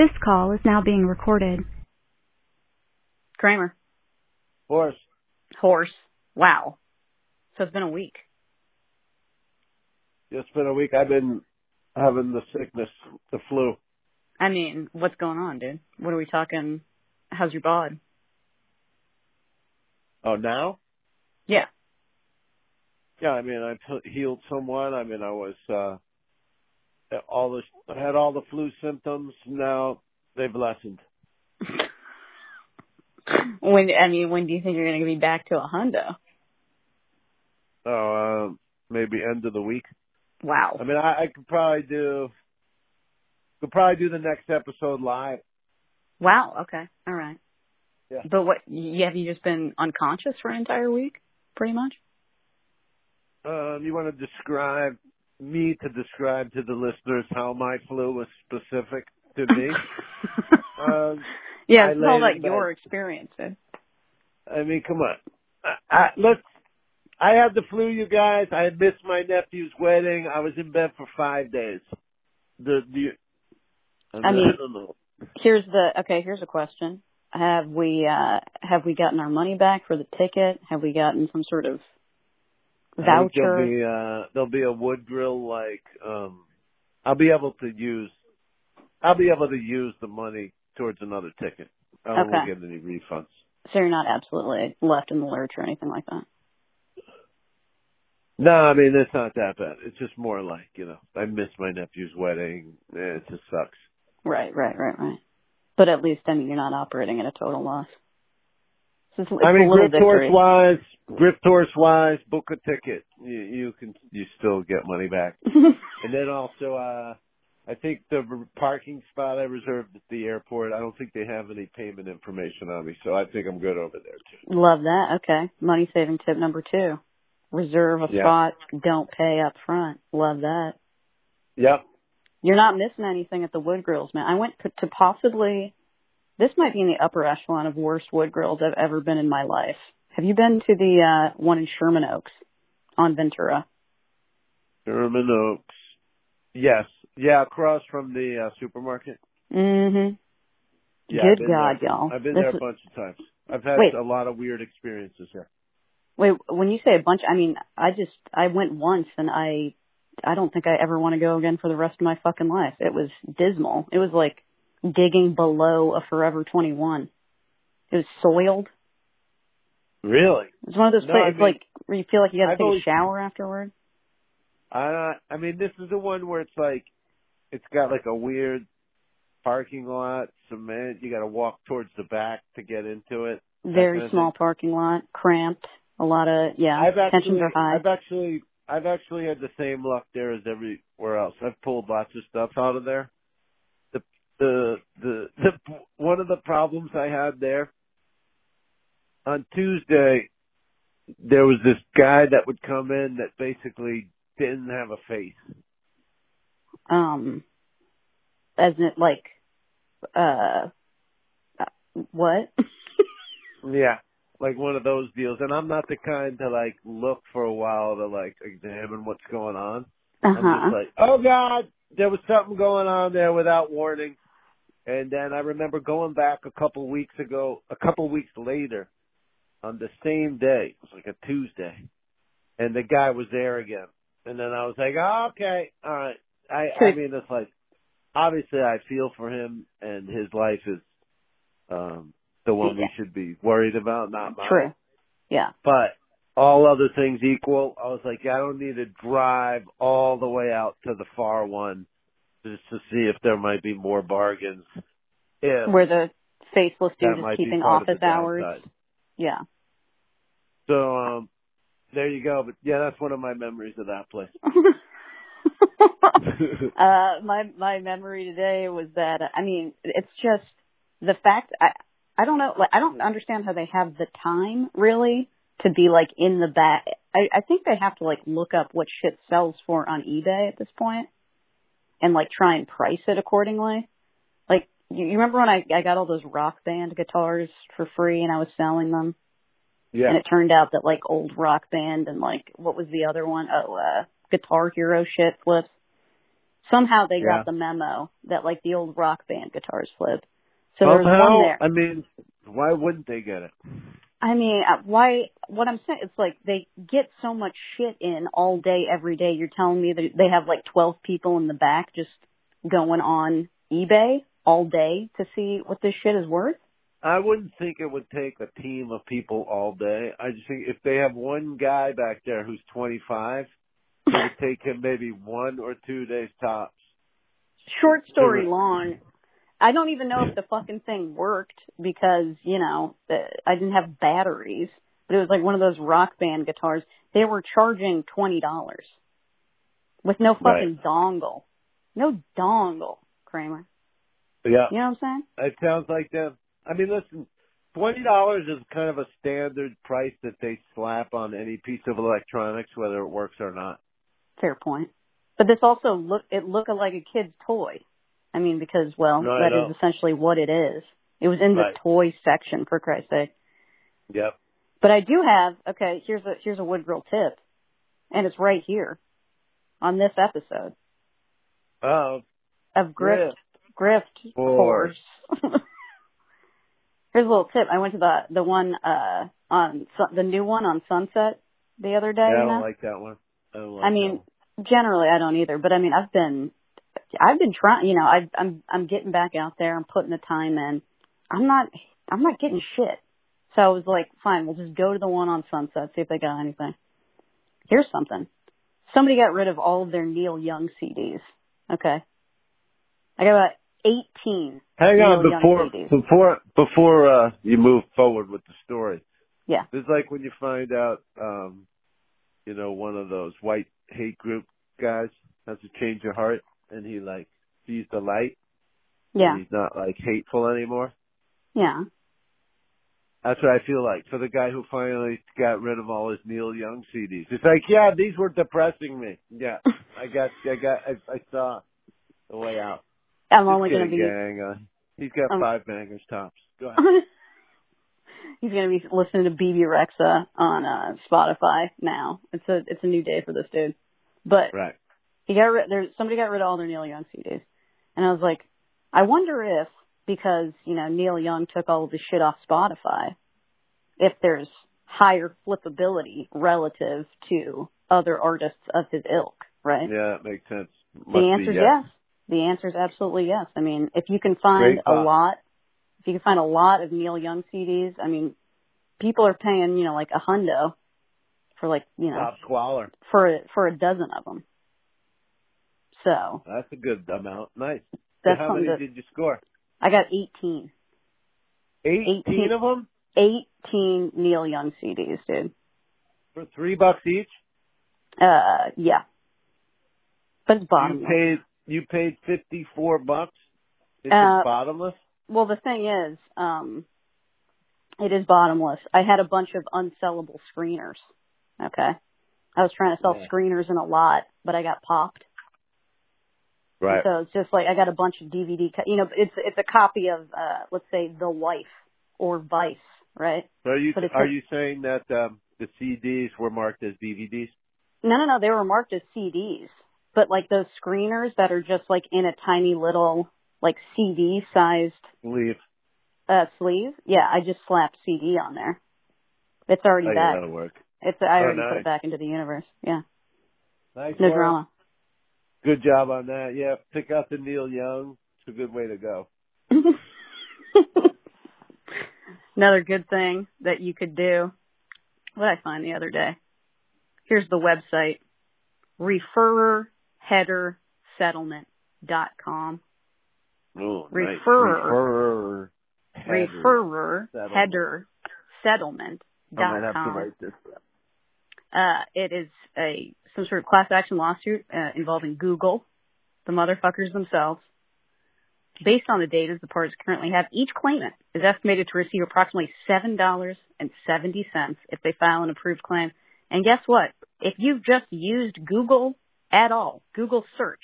This call is now being recorded. Kramer. Horse. Horse. Wow. So it's been a week. It's been a week. I've been having the sickness, the flu. I mean, what's going on, dude? What are we talking? How's your bod? Oh, now? Yeah. Yeah, I mean, I've healed somewhat. I mean, I was, uh, all the, had all the flu symptoms. Now they've lessened. when, I mean, when do you think you're going to be back to a hundo? Oh, uh, maybe end of the week. Wow. I mean, I, I could probably do, could probably do the next episode live. Wow. Okay. All right. Yeah. But what, you, have you just been unconscious for an entire week? Pretty much? Um, you want to describe me to describe to the listeners how my flu was specific to me? um, yeah, it's all your experience. I mean, come on. I, I, let's. I had the flu, you guys. I had missed my nephew's wedding. I was in bed for five days. The the. I mean- I know. Here's the okay. Here's a question: Have we uh have we gotten our money back for the ticket? Have we gotten some sort of Think There'll voucher? be uh there'll be a Woodgrill like um I'll be able to use I'll be able to use the money towards another ticket. I won't Okay. get any refunds. So you're not absolutely left in the lurch or anything like that. No, I mean it's not that bad. It's just more like, you know, I missed my nephew's wedding. Eh, It just sucks. Right, right, right, right. But at least I mean you're not operating at a total loss. So it's, it's I mean little Grift wise Grift Horse wise, book a ticket. You you can you still get money back. And then also, uh, I think the parking spot I reserved at the airport, I don't think they have any payment information on me, so I think I'm good over there too. Love that. Okay. Money saving tip number two. Reserve a Yeah. spot. Don't pay up front. Love that. Yep. You're not missing anything at the Woodgrills, man. I went to, to possibly, this might be in the upper echelon of worst Woodgrills I've ever been in my life. Have you been to the uh, one in Sherman Oaks on Ventura? Sherman Oaks. Yes. Yeah, across from the uh, supermarket. Mm-hmm. Yeah, Good God, there. y'all. I've been This there a bunch of times. I've had Wait. a lot of weird experiences here. Wait, when you say a bunch, I mean, I just, I went once and I, I don't think I ever want to go again for the rest of my fucking life. It was dismal. It was like digging below a Forever 21. It was soiled. Really? It's one of those No, I places, mean, like, where you feel like you gotta take always- a shower afterward. I I mean, this is the one where it's like, it's got like a weird parking lot, cement. You got to walk towards the back to get into it. Very small parking lot, cramped, a lot of, yeah, I've tensions actually, are high. I've actually, I've actually had the same luck there as everywhere else. I've pulled lots of stuff out of there. The, the, the, one of the problems I had there on Tuesday, there was this guy that would come in that basically didn't have a face. um, as in, like, uh, what? Yeah. Like one of those deals. And I'm not the kind to like look for a while to like examine what's going on. uh I'm just like, oh God, there was something going on there without warning. And then I remember going back a couple weeks ago, a couple weeks later, on the same day, it was like a Tuesday, and the guy was there again. And then I was like, oh, okay, all right. I, I mean, it's like, obviously I feel for him and his life is, um, the one we should be worried about, not mine. True. Yeah. But all other things equal, I was like, I don't need to drive all the way out to the far one just to see if there might be more bargains. Where the faceless dude is keeping part of office hours. downside. Yeah. So, um, there you go. But yeah, that's one of my memories of that place. uh my my memory today was that I mean it's just the fact I I don't know like I don't understand how they have the time really to be like in the back I I think they have to like look up what shit sells for on eBay at this point and like try and price it accordingly. Like you, you remember when I I got all those rock band guitars for free and I was selling them yeah. and it turned out that like old rock band and like what was the other one? Oh, uh Guitar Hero shit flips Somehow they Yeah. got the memo that like the old rock band guitars flip. So Somehow, one there. I mean, why wouldn't they get it? I mean, uh, why? What I'm saying, it's like they get so much shit in all day, every day. You're telling me that they have like 12 people in the back just going on eBay all day to see what this shit is worth. I wouldn't think it would take a team of people all day. I just think if they have one guy back there who's 25, it would take him maybe one or two days tops. Short story long, I don't even know if the fucking thing worked because you know I didn't have batteries, but it was like one of those rock band guitars. They were charging twenty dollars with no fucking dongle, no dongle, Kramer. Yeah, You know what I'm saying? it sounds like them. I mean, listen, twenty dollars is kind of a standard price that they slap on any piece of electronics, whether it works or not. Fair point. But this also look it looked like a kid's toy. I mean, because well, No, that is essentially what it is. It was in the Right. toy section, for Christ's sake. Yep. But I do have okay. Here's a here's a Woodgrill tip, and it's right here on this episode Oh, of grift Grift Horse. here's a little tip. I went to the the one uh on the new one on Sunset the other day. yeah, I don't know? like that one. I, don't like I mean, generally I don't either, but I mean, I've been, I've been trying, you know, I, I'm, I'm getting back out there. I'm putting the time in. I'm not, I'm not getting shit. So I was like, fine, we'll just go to the one on Sunset, see if they got anything. Here's something. Somebody got rid of all of their Neil Young CDs. Okay. I got about 18. Hang on Neil Young before before before uh you move forward with the story. Yeah. It's like when you find out um you know one of those white hate group guys has to change your heart and he like sees the light. Yeah. And he's not like hateful anymore. Yeah. That's what I feel like for the guy who finally got rid of all his Neil Young CDs. It's like, yeah, these were depressing me. Yeah, I got, I got, I, I saw the way out. I'm Just only going to be gang. Uh, he's got Um, five bangers tops. Go ahead. He's gonna be listening to Bebe Rexha on uh Spotify now. It's a it's a new day for this dude. But right. He got rid there somebody got rid of all their Neil Young CDs. And I was like, I wonder if because, you know, Neil Young took all of the shit off Spotify, if there's higher flippability relative to other artists of his ilk, right? Yeah, that makes sense. Must The answer is yes. yes. The answer is absolutely yes. I mean, if you can find a lot, if you can find a lot of Neil Young CDs, I mean, people are paying, you know, like a hundo for like, you know, Top squalor. for a, for a dozen of them. So That's a good amount. Nice. that's How something many did you score? I got 18, 18, 18. of them 18 Neil Young CDs, dude. for three bucks each. Uh, yeah. But it's You bottomless. paid you paid fifty four bucks. It's Uh, bottomless. Well, the thing is, um, it is bottomless. I had a bunch of unsellable screeners. Okay. I was trying to sell Yeah. screeners in a lot, but I got popped. Right. So it's just like I got a bunch of DVD. Co- you know, it's it's a copy of uh, let's say The Wife or Vice, right? So are you are you saying that um, the CDs were marked as DVDs? No, no, no. They were marked as CDs, but like those screeners that are just like in a tiny little like CD sized Leave. uh, sleeve. Yeah, I just slapped CD on there. It's already Oh, back. that'll work. It's I Oh, already put it back into the universe. Yeah, Nice. no work. drama. Good job on that. Yeah, pick out the Neil Young. It's a good way to go. Another good thing that you could do. What did I find the other day? Here's the website: referrerheadersettlement.com. Oh, nice. Refer- Refer. header. Referrer Settlement. header settlement I might dot have to write this down. Uh, it is a some sort of class action lawsuit uh, involving Google, the motherfuckers themselves. Based on the data the parties currently have, each claimant is estimated to receive approximately seven dollars and seventy cents if they file an approved claim. And guess what? If you've just used Google at all, Google search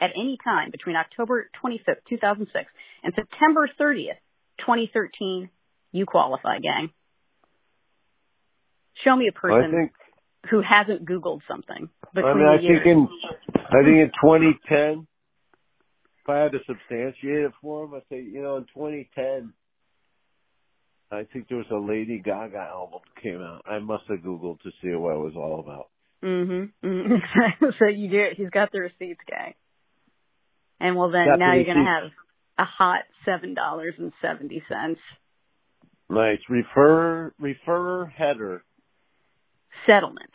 at any time between October 25th, 2006 and September 30th, 2013, you qualify, gang. Show me a person. Who hasn't Googled something I mean, I years. think in I think in 2010 if I had to substantiate it for him, I'd say, you know, in 2010, I think there was a Lady Gaga album that came out. I must have Googled to see what it was all about. Mhm. mhm. so you do. it. He's got the receipts, guy. And well, then Got the now you're gonna have a hot seven dollars and seventy cents Nice. Refer, refer header. Settlement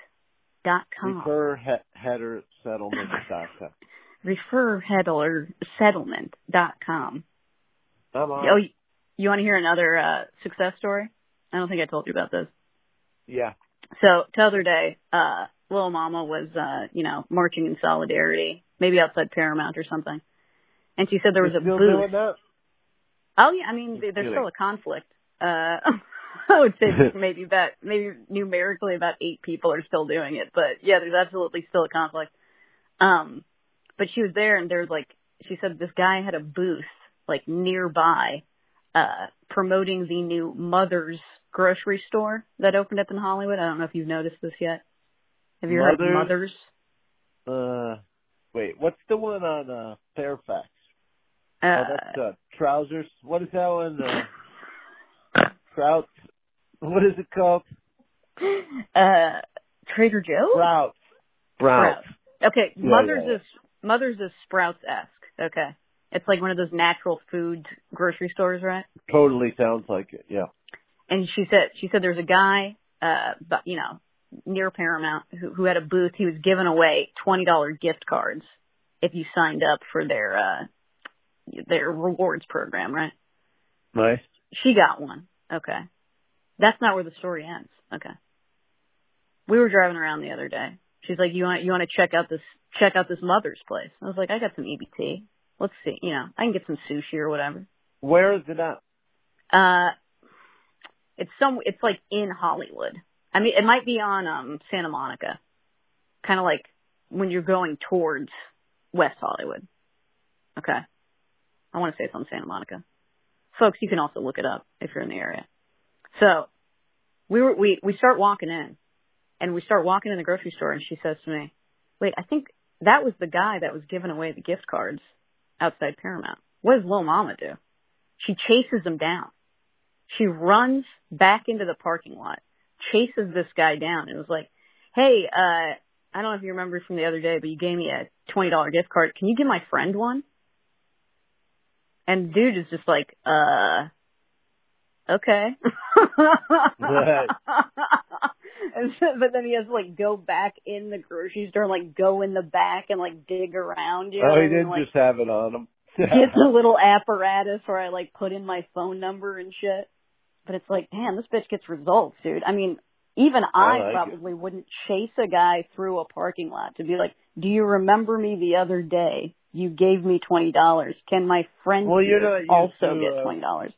dot com. Refer he- header settlement dot com. Refer header settlement dot com. I'm on. Oh, you, you want to hear another uh, success story? I don't think I told you about this. Yeah. So the other day, uh, little mama was, uh, you know, marching in solidarity, maybe outside Paramount or something. And she said there was You're a still booth. doing that? Oh yeah, I mean, there's still a conflict. Uh, I would say maybe about, maybe numerically about eight people are still doing it, but yeah, there's absolutely still a conflict. Um, but she was there and there's like, she said this guy had a booth like nearby, uh, promoting the new Mother's grocery store that opened up in Hollywood. I don't know if you've noticed this yet. Have you heard of Mother's? Mother's? Uh, wait, what's the one on uh, Fairfax? Uh, oh, that's uh, trousers. What is that one? Uh, Trout. What is it called? uh, Trader Joe's? Sprouts. Sprouts. Okay, Yeah, Mother's yeah, yeah. is Mother's is Sprouts esque. Okay, it's like one of those natural food grocery stores, right? Totally sounds like it. Yeah. And she said she said there's a guy, uh, but you know, near Paramount who, who had a booth. He was giving away twenty dollar gift cards if you signed up for their uh their rewards program, right? Nice. She got one. Okay. That's not where the story ends. Okay. We were driving around the other day. She's like, "You want you want to check out this check out this mother's place?" I was like, "I got some EBT. Let's see. You know, I can get some sushi or whatever." Where is it at? Uh, it's some. It's like in Hollywood. I mean, it might be on um Santa Monica, kind of like when you're going towards West Hollywood. Okay. I want to say it's on Santa Monica. Folks, you can also look it up if you're in the area. So we were we we start walking in, and we start walking in the grocery store, and she says to me, "Wait, I think that was the guy that was giving away the gift cards outside Paramount. What does little Mama do? She chases him down. She runs back into the parking lot, chases this guy down, and was like, "Hey, uh, I don't know if you remember from the other day, but you gave me a twenty dollar gift card. Can you give my friend one?" And dude is just like, uh, okay. Right. and so, but then he has to like go back in the grocery store, and, like go in the back and like dig around. You know, oh, he didn't like, just have it on him. get a little apparatus where I like put in my phone number and shit. But it's like, damn, this bitch gets results, dude. I mean, even I, like it. probably wouldn't chase a guy through a parking lot to be like, "Do you remember me the other day? You gave me twenty dollars. Can my friend Well, you're not also to, get uh, twenty dollars?"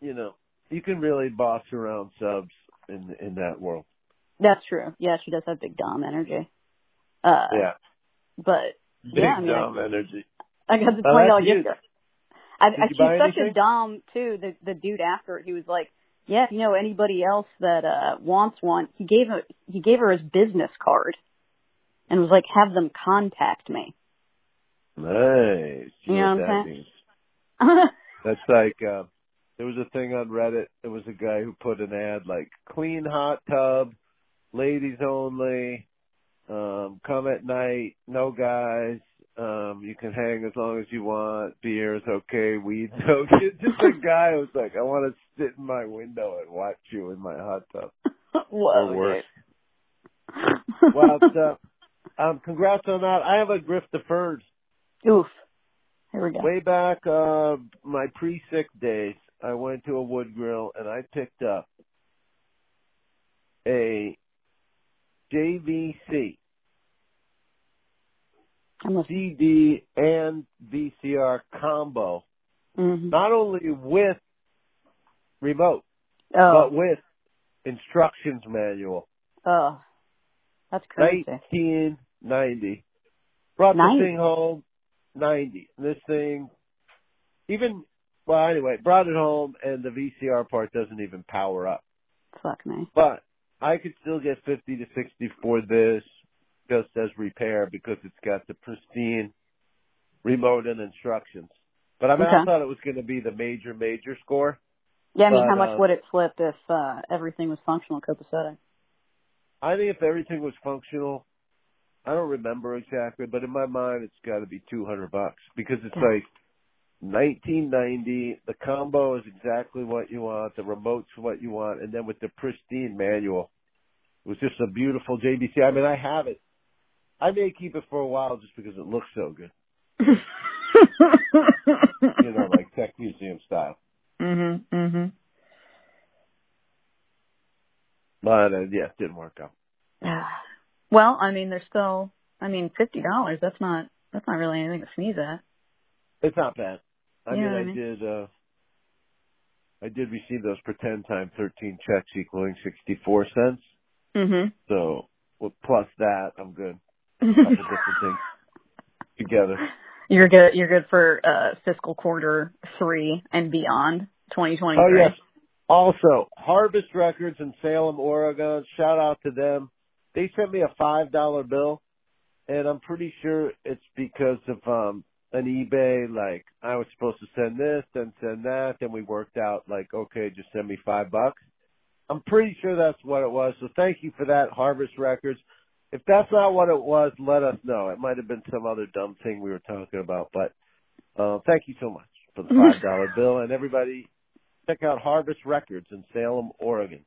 you know, you can really boss around subs in in that world. That's true. Yeah, she does have big dom energy. Uh, yeah. but Big yeah, I mean, I- energy. I got the Oh, that's gift you. card. I, I, you she's such anything? a dom too. The the dude after it, he was like, "Yeah, if you know anybody else that uh wants one." He gave a he gave her his business card, and was like, "Have them contact me." Nice. You know know what what that means? That's like uh there was a thing on Reddit. There was a guy who put an ad like clean hot tub, ladies only, um, come at night, no guys, um, you can hang as long as you want, beer is okay, weed's okay. Just a guy who's like, I want to sit in my window and watch you in my hot tub. Whoa, or worse. Wild stuff. Um, congrats on that. I have a grift deferred. Oof. Here we go. Way back, uh, my pre-sick days, I went to a Woodgrill and I picked up a JVC CD and VCR combo, hmm not only with remote, Oh, but with instructions manual. oh, that's crazy. 1990. Brought 90? the thing home, 90. This thing, even, well anyway, brought it home and the VCR part doesn't even power up. Fuck me. But I could still get 50 to 60 for this just as repair because it's got the pristine remote and instructions. But I mean, I thought it was going to be the major, major score. Yeah, I mean, But, how much uh, would it flip if uh everything was functional copacetic? I think if everything was functional, I don't remember exactly, but in my mind, it's got to be 200 bucks because it's Yeah. like 1990. The combo is exactly what you want. The remote's what you want, and then with the pristine manual, it was just a beautiful JVC. I mean, I have it. I may keep it for a while just because it looks so good. You know, like tech museum style. mhm. Mhm. But uh, yeah, it didn't work out. Well, I mean, there's still. I mean, fifty dollars. That's not. That's not really anything to sneeze at. It's not bad. I You mean, I I mean? did. uh I did receive those pretend time 13 checks equaling 64 cents. Mhm. So well, plus that, I'm good. different things together. You're good. You're good for uh fiscal quarter three and beyond, 2023. Oh yes. Also, Harvest Records in Salem, Oregon. Shout out to them. They sent me a five dollar bill, and I'm pretty sure it's because of um an eBay. Like I was supposed to send this, then send that, then we worked out like okay, just send me five bucks. I'm pretty sure that's what it was. So thank you for that, Harvest Records. If that's not what it was, let us know. It might have been some other dumb thing we were talking about, but uh, thank you so much for the five dollar bill, and everybody check out Harvest Records in Salem, Oregon.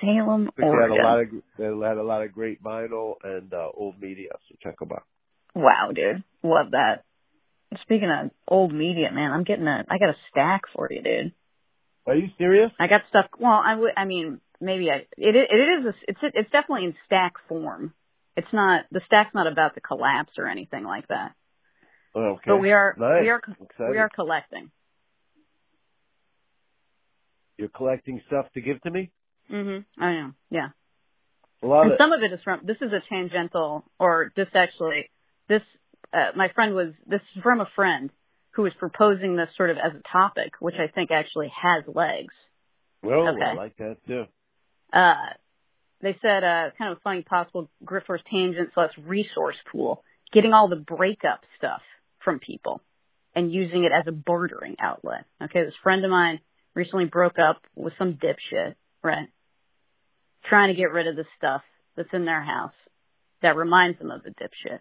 Salem, think they had Oregon. a lot of they had a lot of great vinyl and uh, old media, so check them out. Wow, dude, love that. Speaking of old media, man, I'm getting a. I got a stack for you, dude. Are you serious? I got stuff. Well, I would. I mean, maybe I. It is. It is. A, it's. It's definitely in stack form. It's not. The stack's not about to collapse or anything like that. Oh, Okay. But we are. Nice. We are. Excited. We are collecting. You're collecting stuff to give to me. Mhm. I know. Yeah. Love and it. some of it is from this is a tangential or this actually this uh, my friend was this is from a friend who was proposing this sort of as a topic which i think actually has legs. Well, I like that too. uh they said uh kind of a funny possible griffer's tangent slash resource pool. Getting all the breakup stuff from people and using it as a bartering outlet. Okay this friend of mine recently broke up with some dipshit right? Trying to get rid of the stuff that's in their house that reminds them of the dipshit.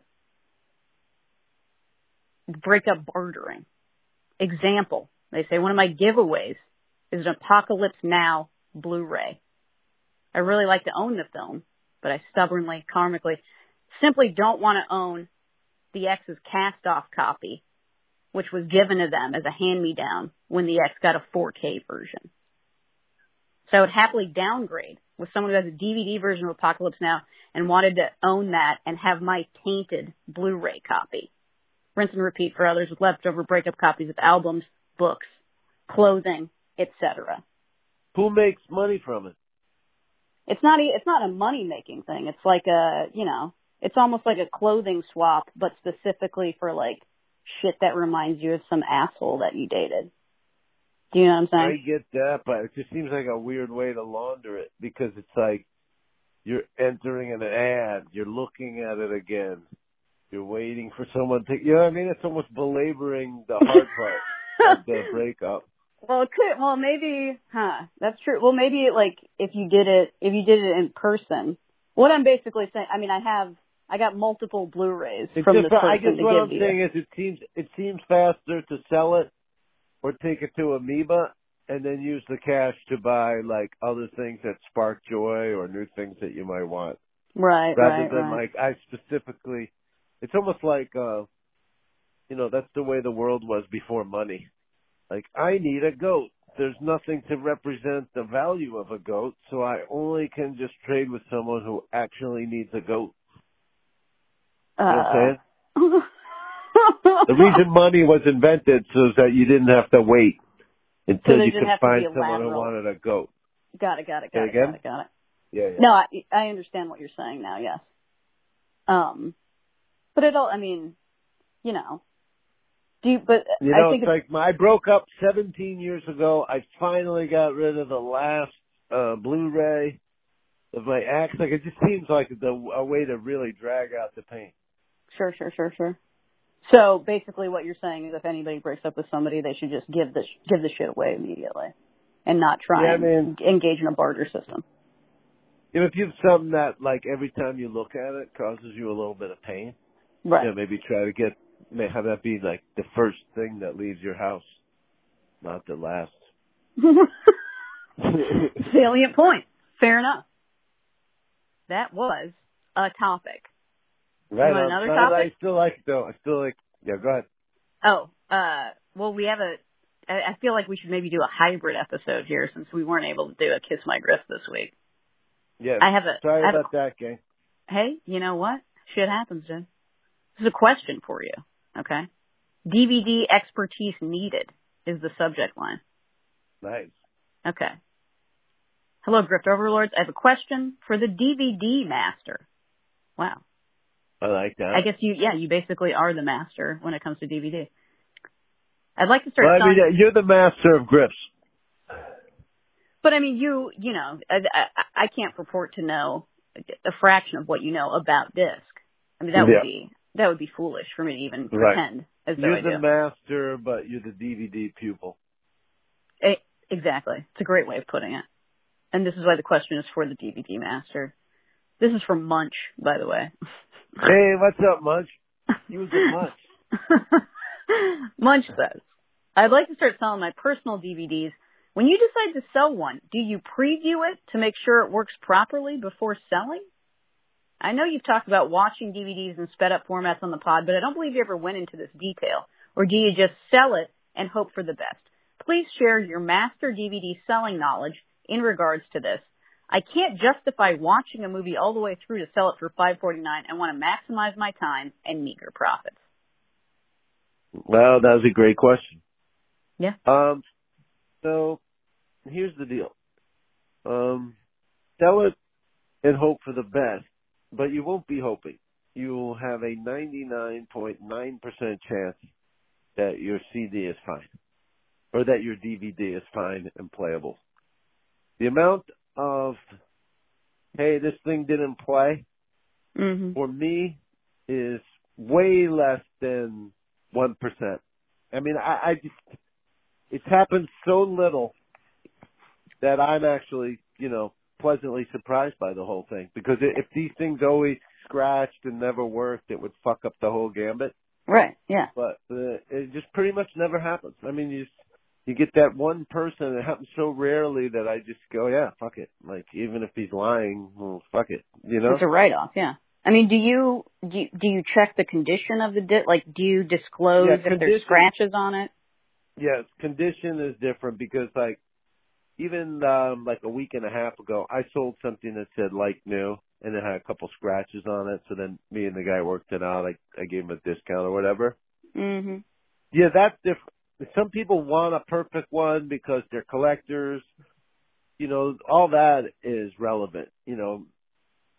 Break up bartering. Example, they say one of my giveaways is an Apocalypse Now Blu-ray. I really like to own the film, but I stubbornly, karmically, simply don't want to own the X's cast-off copy, which was given to them as a hand-me-down when the X got a 4K version. So I would happily downgrade with someone who has a DVD version of Apocalypse Now and wanted to own that and have my tainted Blu-ray copy. Rinse and repeat for others with leftover breakup copies of albums, books, clothing, etc. Who makes money from it? It's not e- it's not a money making thing. It's like a you know it's almost like a clothing swap, but specifically for like shit that reminds you of some asshole that you dated. Do you know what I'm saying? I get that, but it just seems like a weird way to launder it because it's like you're entering an ad, you're looking at it again, you're waiting for someone to, you know what I mean? It's almost belaboring the hard part of the breakup. Well, it could. Well, maybe. Huh. That's true. Well, maybe like if you did it, if you did it in person. What I'm basically saying, I mean, I have, I got multiple Blu-rays It's from just, this person I guess to what give I'm you. saying is it seems it seems faster to sell it or take it to Amoeba and then use the cash to buy like other things that spark joy or new things that you might want. right, rather right, than right. like I specifically it's almost like uh you know, that's the way the world was before money. Like I need a goat. There's nothing to represent the value of a goat, so I only can just trade with someone who actually needs a goat. You know what I'm saying? Uh, The reason money was invented so that you didn't have to wait until there you could find someone who wanted a goat. got it, got it, got it, got it, got it. Yeah, yeah. No, I, I understand what you're saying now. Yes. Um, but it all. I mean, you know. Do you, but You I think it's like my, I broke up 17 years ago. I finally got rid of the last uh Blu-ray of my ex. Like it just seems like the a way to really drag out the pain. Sure, sure, sure, sure. So basically, what you're saying is, if anybody breaks up with somebody, they should just give the give the shit away immediately, and not try Yeah, and mean- engage in a barter system. You know, if you have something that like every time you look at it causes you a little bit of pain, Right. you know, maybe try to get may have that be like the first thing that leaves your house, not the last. Salient point. Fair enough. That was a topic. Right. another topic? I still like it though. I still like. Yeah, go ahead. Oh, uh, well, we have a. I I feel like we should maybe do a hybrid episode here since we weren't able to do a Kiss My Grift this week. Yeah. I have a. Sorry I have a- about that, gang. hey, you know what? Shit happens, Jen. This is a question for you, okay? DVD expertise needed is the subject line. Nice. Okay. Hello, Grift Overlords. I have a question for the DVD master. Wow. I like that. I guess you, yeah, you basically are the master when it comes to DVD. I'd like to start Well, I mean, you're the master of grips. but I mean, you, you know, I, I, I can't purport to know a fraction of what you know about disc. I mean, that Yeah. would be, that would be foolish for me to even Right. pretend as though You're the master, but you're the DVD pupil. Eh, exactly. It's a great way of putting it. And this is why the question is for the DVD master. This is from Munch, by the way. Hey, what's up, Munch? Use it much. Munch says, I'd like to start selling my personal DVDs. When you decide to sell one, do you preview it to make sure it works properly before selling? I know you've talked about watching DVDs in sped up formats on the pod, but I don't believe you ever went into this detail. Or do you just sell it and hope for the best? Please share your master DVD selling knowledge in regards to this. I can't justify watching a movie all the way through to sell it for five forty nine. I want to maximize my time and meager profits. Well, that was a great question. Yeah. Um, so here's the deal. Um, sell it and hope for the best, but you won't be hoping. You will have a 99.9% chance that your CD is fine or that your DVD is fine and playable. The amount of, hey, this thing didn't play, Mm-hmm. for me is way less than one percent. I mean, I, I just it's happened so little that I'm actually, you know, pleasantly surprised by the whole thing. Because if these things always scratched and never worked, it would fuck up the whole gambit. Right. Yeah. But uh, it just pretty much never happens. I mean, you you get that one person. It happens so rarely that I just go, yeah, fuck it. Like even if he's lying, well, fuck it. You know. It's a write off. Yeah. I mean, do you do you, do you check the condition of the disc? Like, do you disclose Yeah, if there's scratches on it? Yes, condition is different because like even um like a week and a half ago I sold something that said like new and it had a couple scratches on it, so then me and the guy worked it out, I I gave him a discount or whatever. Mm-hmm. Yeah, that's different. Some people want a perfect one because they're collectors. You know, all that is relevant. You know,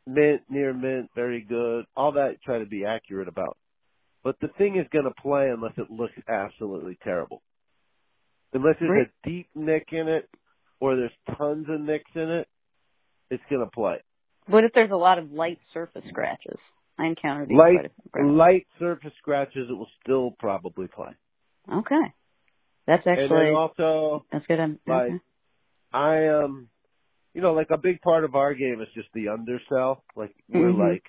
mint, near mint, very good. All that try to be accurate about. But the thing is going to play unless it looks absolutely terrible. Unless there's Right. a deep nick in it or there's tons of nicks in it, it's going to play. What if there's a lot of light surface scratches? I encountered these Light, light surface scratches, it will still probably play. Okay, that's and actually then also, that's good. I'm, like, okay. I um you know, like a big part of our game is just the undersell. Like we're Mhm. like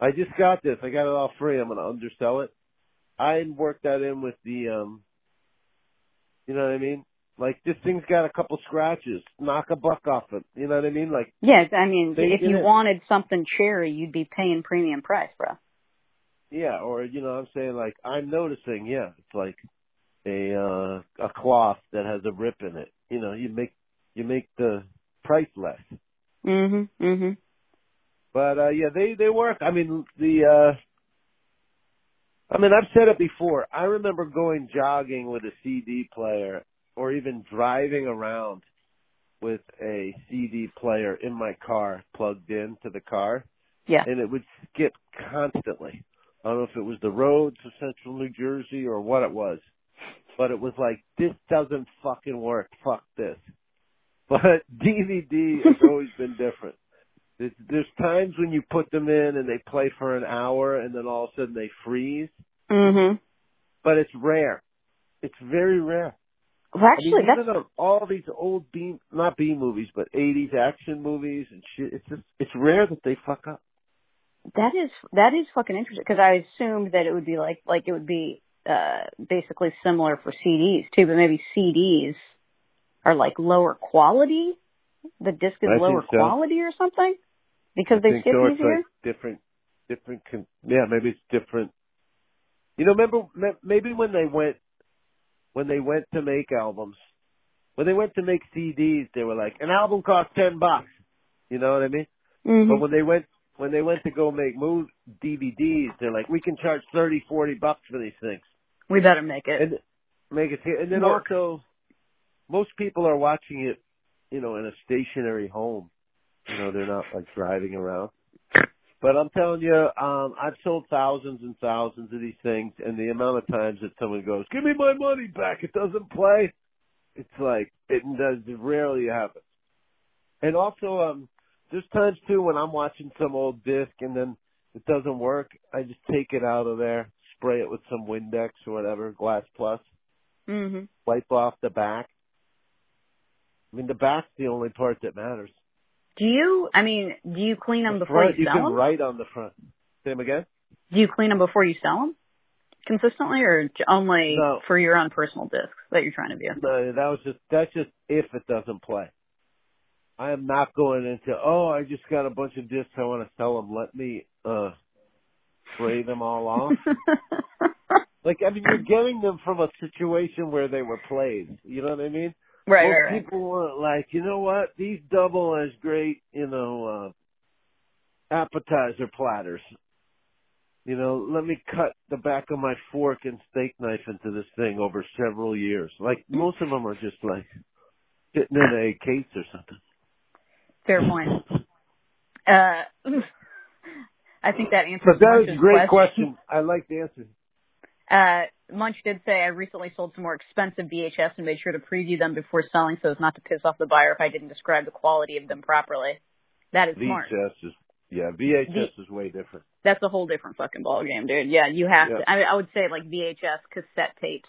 I just got this, I got it all free, I'm gonna undersell it. I work that in with the um you know what I mean? Like this thing's got a couple scratches. Knock a buck off it. You know what I mean? Like Yeah, I mean, if you it. wanted something cherry, you'd be paying premium price, bro. yeah, or you know what I'm saying like I'm noticing, yeah, it's like a uh a cloth that has a rip in it. You know, you make you make the price less. Mhm. Mhm. But uh yeah, they they work. I mean the uh I mean I've said it before. I remember going jogging with a CD player or even driving around with a CD player in my car plugged in to the car Yeah. and it would skip constantly. I don't know if it was the roads of central New Jersey or what it was. But it was like, this doesn't fucking work. Fuck this. But DVD has always been different. There's, there's times when you put them in and they play for an hour and then all of a sudden they freeze. Mm-hmm. but it's rare. It's very rare. Well, actually, I mean, that's even on all these old B, not B movies, but 80s action movies and shit, it's just, it's rare that they fuck up. that is that is fucking interesting because I assumed that it would be like like it would be uh basically similar for CDs too, but maybe CDs are like lower quality. The disc is I lower so. quality or something because I they skip so. It's easier. like different, different, con- yeah, maybe it's different. You know, remember, maybe when they went, when they went to make albums, when they went to make CDs, they were like, an album costs 10 bucks. You know what I mean? Mhm. But when they went, when they went to go make move DVDs, they're like, we can charge thirty, forty bucks for these things. we better make it. and make it and then Work. also most people are watching it you know in a stationary home you know they're not like driving around but i'm telling you um i've sold thousands and thousands of these things and the amount of times that someone goes give me my money back it doesn't play it's like it does it rarely happens and also um there's times too when i'm watching some old disc and then it doesn't work i just take it out of there spray it with some windex or whatever glass plus Mhm. wipe off the back. I mean, the back's the only part that matters. Do you? I mean, do you clean them The before you you sell can them? write on the front. Say 'em again? Do you clean them before you sell them consistently, or only No. for your own personal discs that you're trying to view? No, that was just that's just if it doesn't play. I am not going into oh I just got a bunch of discs I want to sell them. Let me uh spray them all off. like I mean, you're getting them from a situation where they were played. You know what I mean? Right, Most right, right. people want like, you know what? These double as great, you know, uh appetizer platters. You know, let me cut the back of my fork and steak knife into this thing over several years. Like most of them are just like sitting in a case or something. Fair point. Uh, I think that answers But that was a great question. I like the answer. Uh, Munch did say I recently sold some more expensive VHS and made sure to preview them before selling so as not to piss off the buyer if I didn't describe the quality of them properly. That is smart. VHS is yeah, VHS is way different. That's a whole different fucking ballgame, dude. Yeah, you have Yeah. to. I, mean, I would say like VHS cassette tapes.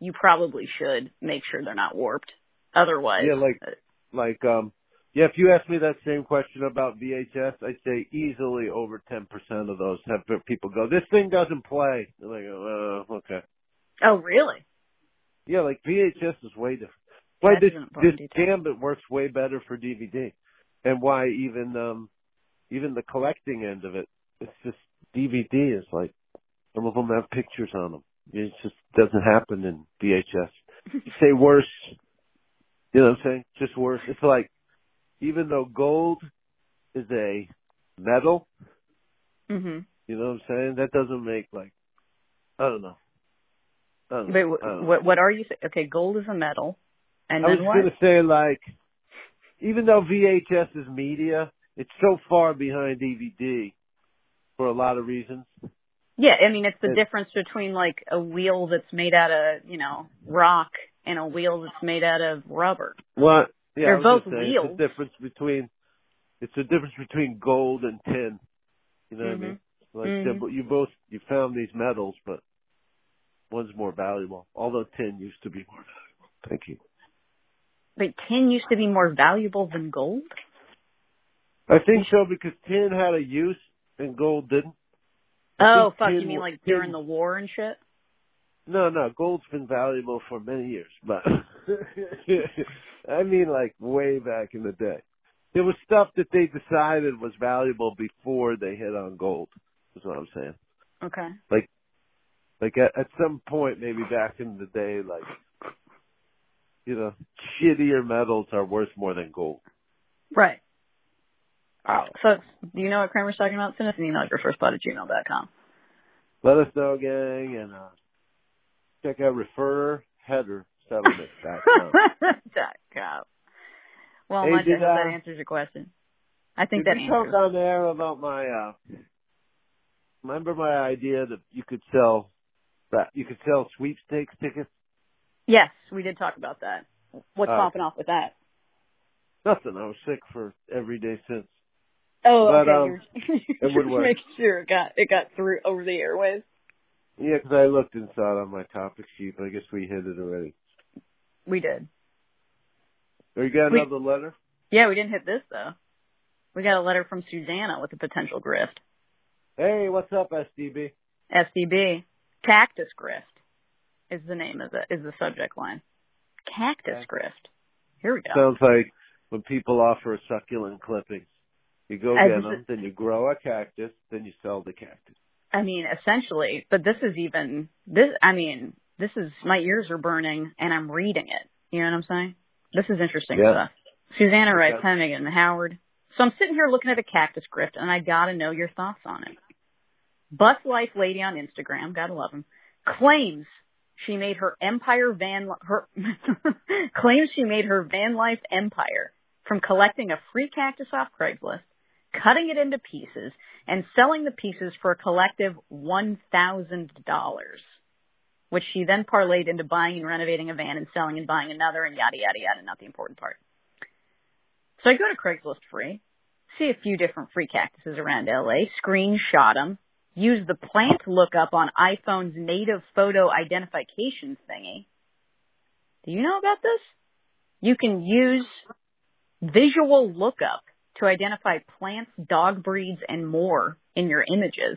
You probably should make sure they're not warped. Otherwise, Yeah, like like um yeah, if you ask me that same question about VHS, I'd say easily over ten percent of those have people go, This thing doesn't play. They're like, uh, okay. oh really? Yeah, like VHS is way different. Why this this gambit works way better for DVD. And why even um even the collecting end of it, it's just DVD is like some of them have pictures on them. It just doesn't happen in VHS. Say worse, you know what I'm saying? Just worse. It's like even though gold is a metal, Mhm. you know what I'm saying? That doesn't make like I don't know. I don't. Wait, what, what are you saying? Okay, gold is a metal, and I was gonna say like, even though VHS is media, it's so far behind DVD for a lot of reasons. Yeah, I mean it's the It- difference between like a wheel that's made out of you know rock and a wheel that's made out of rubber. What? Yeah, They're both say, wheels. It's the difference between it's the difference between gold and tin. You know what I mean? Like Mhm. they're you both you found these metals, but one's more valuable. Although tin used to be more valuable. Thank you. But tin used to be more valuable than gold. I think so because tin had a use and gold didn't. I Oh fuck! You mean like tin- during the war and shit? No, no, gold's been valuable for many years, but I mean like way back in the day. There was stuff that they decided was valuable before they hit on gold. Is what I'm saying. Okay. Like like at, at some point, maybe back in the day, like you know, shittier metals are worth more than gold. Right. Wow. So, do you know what Kramer's talking about? Send us an email at yourfirstbot at gmail.com. Let us know, gang, and uh, check out refer header settlement.com. Dot com. Well, Hey, I did, hope that uh, answers your question. I think Did that you talk on there about my uh remember my idea that you could sell that you could sell sweepstakes tickets? Yes, we did talk about that. What's Oh, popping off with that? Nothing. I was sick for every day since. Oh, But, okay. um, it would work. making sure it got it got through over the airwaves. Yeah, 'cause I looked and saw it on my topic sheet, but I guess we hit it already. We did. Or you got We- another letter? Yeah, we didn't hit this though. We got a letter from Susanna with a potential grift. Hey, what's up, SDB? SDB. Cactus grift is the name of the is the subject line. Cactus grift. Here we go. Sounds like when people offer succulent clippings. You go As get them, then you grow a cactus, then you sell the cactus. I mean, essentially, but this is even this. I mean, this is my ears are burning, and I'm reading it. You know what I'm saying? This is interesting Yeah. stuff. Susanna writes, Okay. "Hi Megan and Howard. So I'm sitting here looking at a cactus grift, and I gotta know your thoughts on it. Bus Life Lady on Instagram, gotta love him, claims she made her empire van her claims she made her van life empire from collecting a free cactus off Craigslist, cutting it into pieces, and selling the pieces for a collective one thousand dollars, which she then parlayed into buying and renovating a van and selling and buying another and yada yada yada. Not the important part. So I go to Craigslist free, see a few different free cactuses around LA, screenshot them, use the plant lookup on iPhone's native photo identification thingy. Do you know about this? You can use visual lookup to identify plants, dog breeds, and more in your images.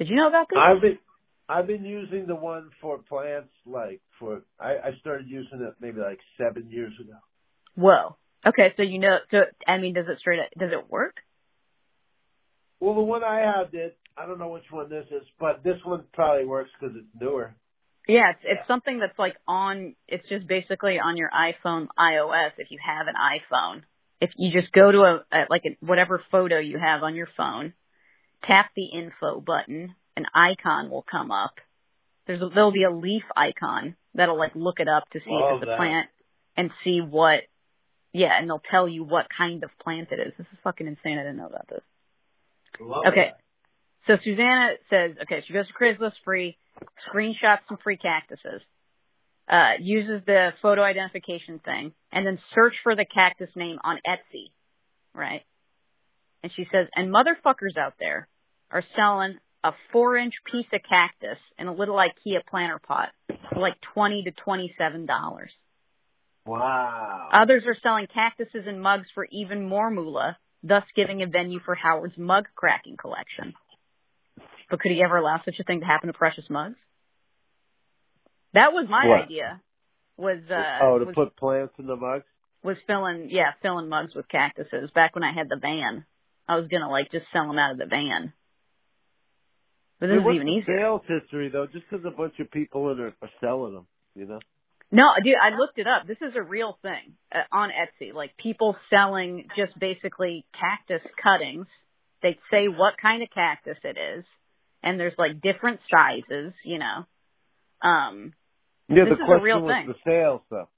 Did you know about this? I've been I've been using the one for plants like for I, I started using it maybe like seven years ago. Whoa. Okay, so you know, so I mean, does it straight? Does it work? Well, the one I have did. I don't know which one this is, but this one probably works because it's newer. Yeah, it's it's something that's like on. It's just basically on your iPhone iOS. If you have an iPhone, if you just go to a, a like a, whatever photo you have on your phone, tap the info button, an icon will come up. There's a, there'll be a leaf icon that'll like look it up to see if Love it's a plant and see what. Yeah, and they'll tell you what kind of plant it is. This is fucking insane. I didn't know about this. Love Okay. that. So Susanna says, okay, she goes to Craigslist free, screenshots some free cactuses, uh, uses the photo identification thing, and then search for the cactus name on Etsy, right? And she says, and motherfuckers out there are selling a four inch piece of cactus in a little IKEA planter pot for like twenty to twenty seven dollars. Wow. Others are selling cactuses and mugs for even more moolah, thus giving a venue for Howard's mug cracking collection. But could he ever allow such a thing to happen to precious mugs? That was my What? idea. Was uh oh, to was, put plants in the mugs. was filling yeah filling mugs with cactuses back when I had the van. I was gonna like just sell them out of the van. But this Hey, is even easier. Sales history though, just because a bunch of people in are, are selling them, you know. No, dude, I looked it up. This is a real thing uh, on Etsy. Like people selling just basically cactus cuttings. They say what kind of cactus it is, and there's like different sizes, you know. Um, Yeah, This the is a real was thing. the sales though.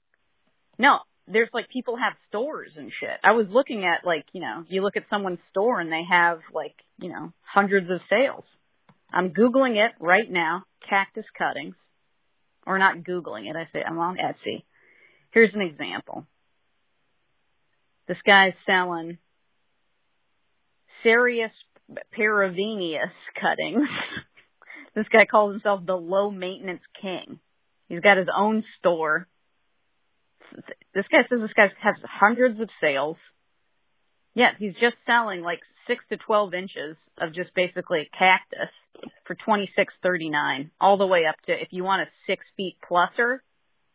no, there's like people have stores and shit. I was looking at like, you know, you look at someone's store and they have like, you know, hundreds of sales. I'm Googling it right now, cactus cuttings. Or not Googling it, I say I'm on Etsy. Here's an example. This guy's selling Cereus peruvianus cuttings. this guy calls himself the low maintenance king. He's got his own store. This guy says this guy has hundreds of sales. Yeah, he's just selling like six to twelve inches of just basically a cactus for twenty six thirty nine, all the way up to if you want a six feet pluser,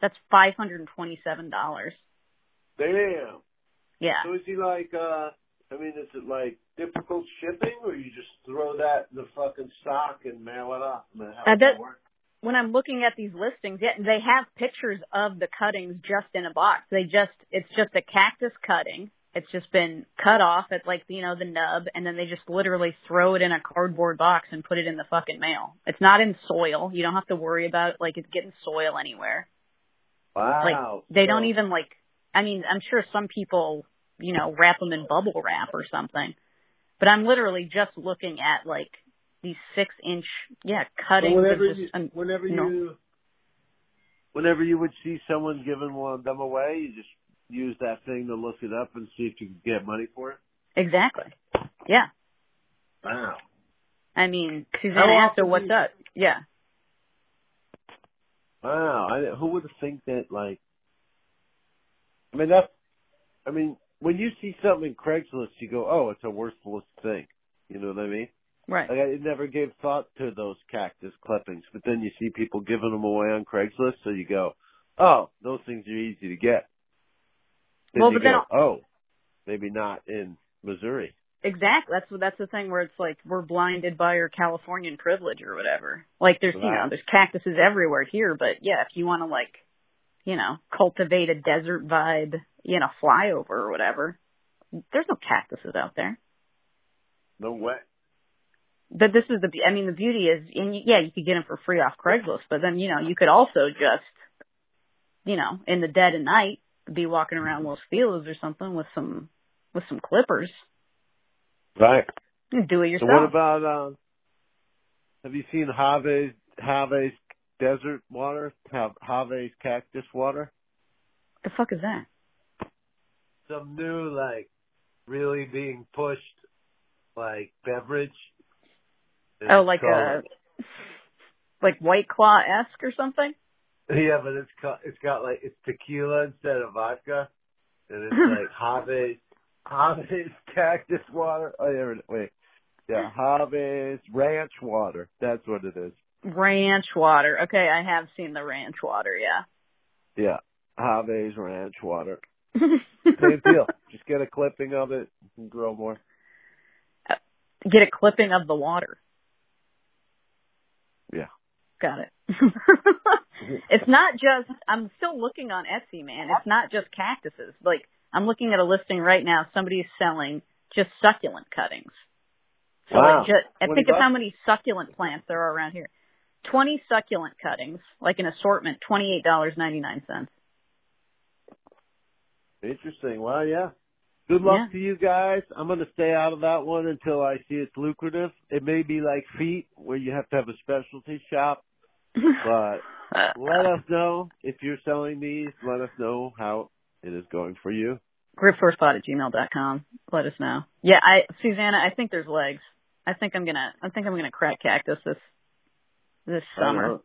that's five hundred and twenty seven dollars. Damn. Yeah. So is he like? uh I mean, is it like difficult shipping, or you just throw that in the fucking stock and mail it up? I mean, how I does bet- that work? when I'm looking at these listings, yeah, they have pictures of the cuttings just in a box. They just, it's just a cactus cutting. It's just been cut off at like, you know, the nub and then they just literally throw it in a cardboard box and put it in the fucking mail. It's not in soil. You don't have to worry about like it's getting soil anywhere. Wow. Like they So- don't even like, I mean, I'm sure some people, you know, wrap them in bubble wrap or something. But I'm literally just looking at like these six inch, yeah, cuttings. whenever just, you, um, whenever no. you, whenever you would see someone giving one of them away, you just use that thing to look it up and see if you can get money for it. Exactly. Yeah. Wow. I mean, Suzanne asked her what's you- up. Yeah. Wow, I, who would think that? Like, I mean, that's. I mean, when you see something in Craigslist, you go, "Oh, it's a worthless thing." You know what I mean? Right. Like I never gave thought to those cactus clippings, but then you see people giving them away on Craigslist, so you go, "Oh, those things are easy to get." Then Well, but then go, "Oh, maybe not in Missouri." Exactly. That's that's the thing where it's like we're blinded by our Californian privilege or whatever. Like there's you know there's cactuses everywhere here, but yeah, if you want to like, you know, cultivate a desert vibe, you know, flyover or whatever, there's no cactuses out there. No way. But this is the I mean the beauty is, and yeah, you could get them for free off Craigslist, but then you know you could also just, you know, in the dead of night, be walking around Los Feliz or something with some with some clippers. Right. Do it So yourself. what about um? Have you seen Jave's Jave's desert water? Have Jave's cactus water? the fuck is that? Some new like really being pushed like beverage. And Oh, like called- a like White Claw esque or something. Yeah, but it's got it's got like it's tequila instead of vodka, and it's like Jave's Jave's cactus water. Oh yeah, wait, yeah, Jave's ranch water. That's what it is. Ranch water. Okay, I have seen the ranch water. Yeah, Yeah, Jave's ranch water. Same deal. Just get a clipping of it and grow more. Uh, get a clipping of the water. Yeah. Got it. Mm-hmm. it's not just. I'm still looking on Etsy, man. It's not just cactuses. Like I'm looking at a listing right now. Somebody's selling just succulent cuttings. So Wow. like just, 20 think of how many succulent plants there are around here. Twenty succulent cuttings, like an assortment, twenty eight dollars ninety nine cents. Interesting. Well, yeah. Good luck Yeah. to you guys. I'm going to stay out of that one until I see it's lucrative. It may be like feet, where you have to have a specialty shop, but let us know if you're selling these. Let us know how it is going for you. grifthorsepod at gmail dot com. Let us know. Yeah, I Susanna, I think there's legs. I think I'm gonna I think I'm gonna crack cactus this this summer.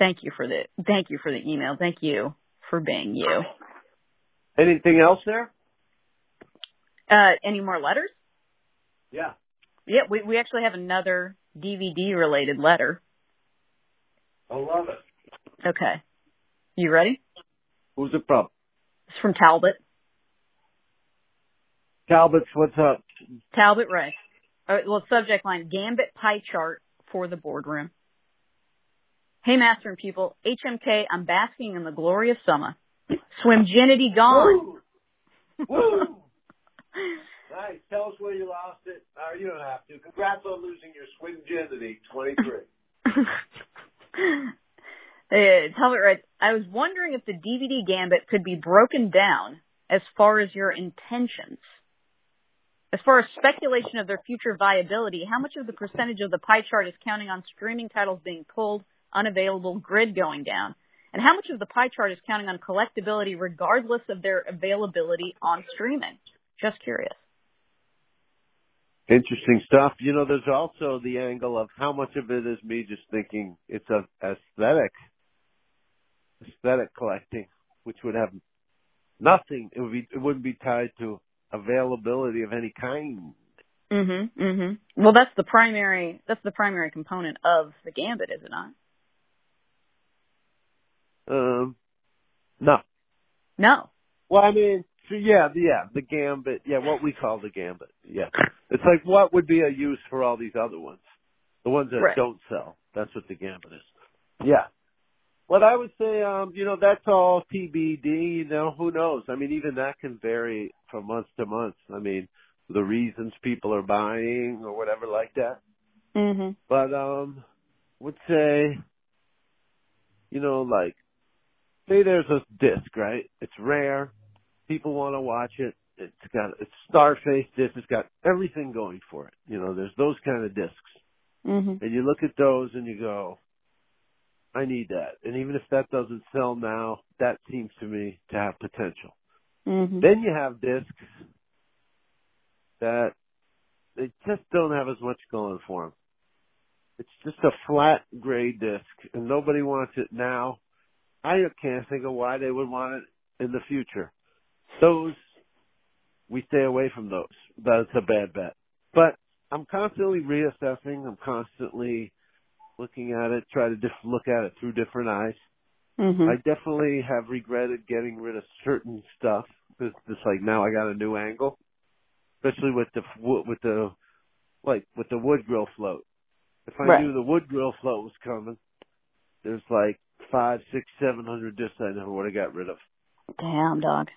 Thank you for the thank you for the email. Thank you for being you. Anything else there? Uh any more letters? Yeah. Yeah, we we actually have another DVD related letter. I love it. Okay. You ready? Who's it from? It's from Talbot. Talbot's, what's up? Talbot Ray. Well, subject line, Gambit pie chart for the boardroom. Hey, master and pupil, HMK, I'm basking in the glorious summer. Swimginity gone. Woo! Woo! nice. Tell us where you lost it. Or you don't have to. Congrats on losing your swing virginity, 23. uh, Talbot writes, I was wondering if the DVD Gambit could be broken down as far as your intentions. As far as speculation of their future viability, how much of the percentage of the pie chart is counting on streaming titles being pulled, unavailable, grid going down? And how much of the pie chart is counting on collectability regardless of their availability on streaming? Just curious. Interesting stuff. You know, there's also the angle of how much of it is me just thinking it's a aesthetic, aesthetic collecting, which would have nothing. It would be, it wouldn't be tied to availability of any kind. Mhm. Mhm. Well, that's the primary that's the primary component of the gambit, is it not? Um, no. No. Well, I mean, so yeah, the, yeah, the gambit, yeah, what we call the gambit, yeah. It's like what would be a use for all these other ones, the ones that Right. don't sell. That's what the gambit is. Yeah. What I would say, um, you know, that's all TBD. You know, who knows? I mean, even that can vary from month to month. I mean, the reasons people are buying or whatever like that. Mhm. But um, would say, you know, like, say there's a disc, right? It's rare. People want to watch it. It's got it's Starface disc. It's got everything going for it. You know, there's those kind of discs, Mhm. and you look at those and you go, I need that. And even if that doesn't sell now, that seems to me to have potential. Mhm. Then you have discs that they just don't have as much going for them. It's just a flat gray disc, and nobody wants it now. I can't think of why they would want it in the future. Those we stay away from those. That's a bad bet. But I'm constantly reassessing. I'm constantly looking at it, try to diff- look at it through different eyes. Mhm. I definitely have regretted getting rid of certain stuff because it's like now I got a new angle, especially with the with the like with the Woodgrill float. If I Right. knew the Woodgrill float was coming, there's like five, six, seven hundred discs I never would have got rid of. Damn, dog.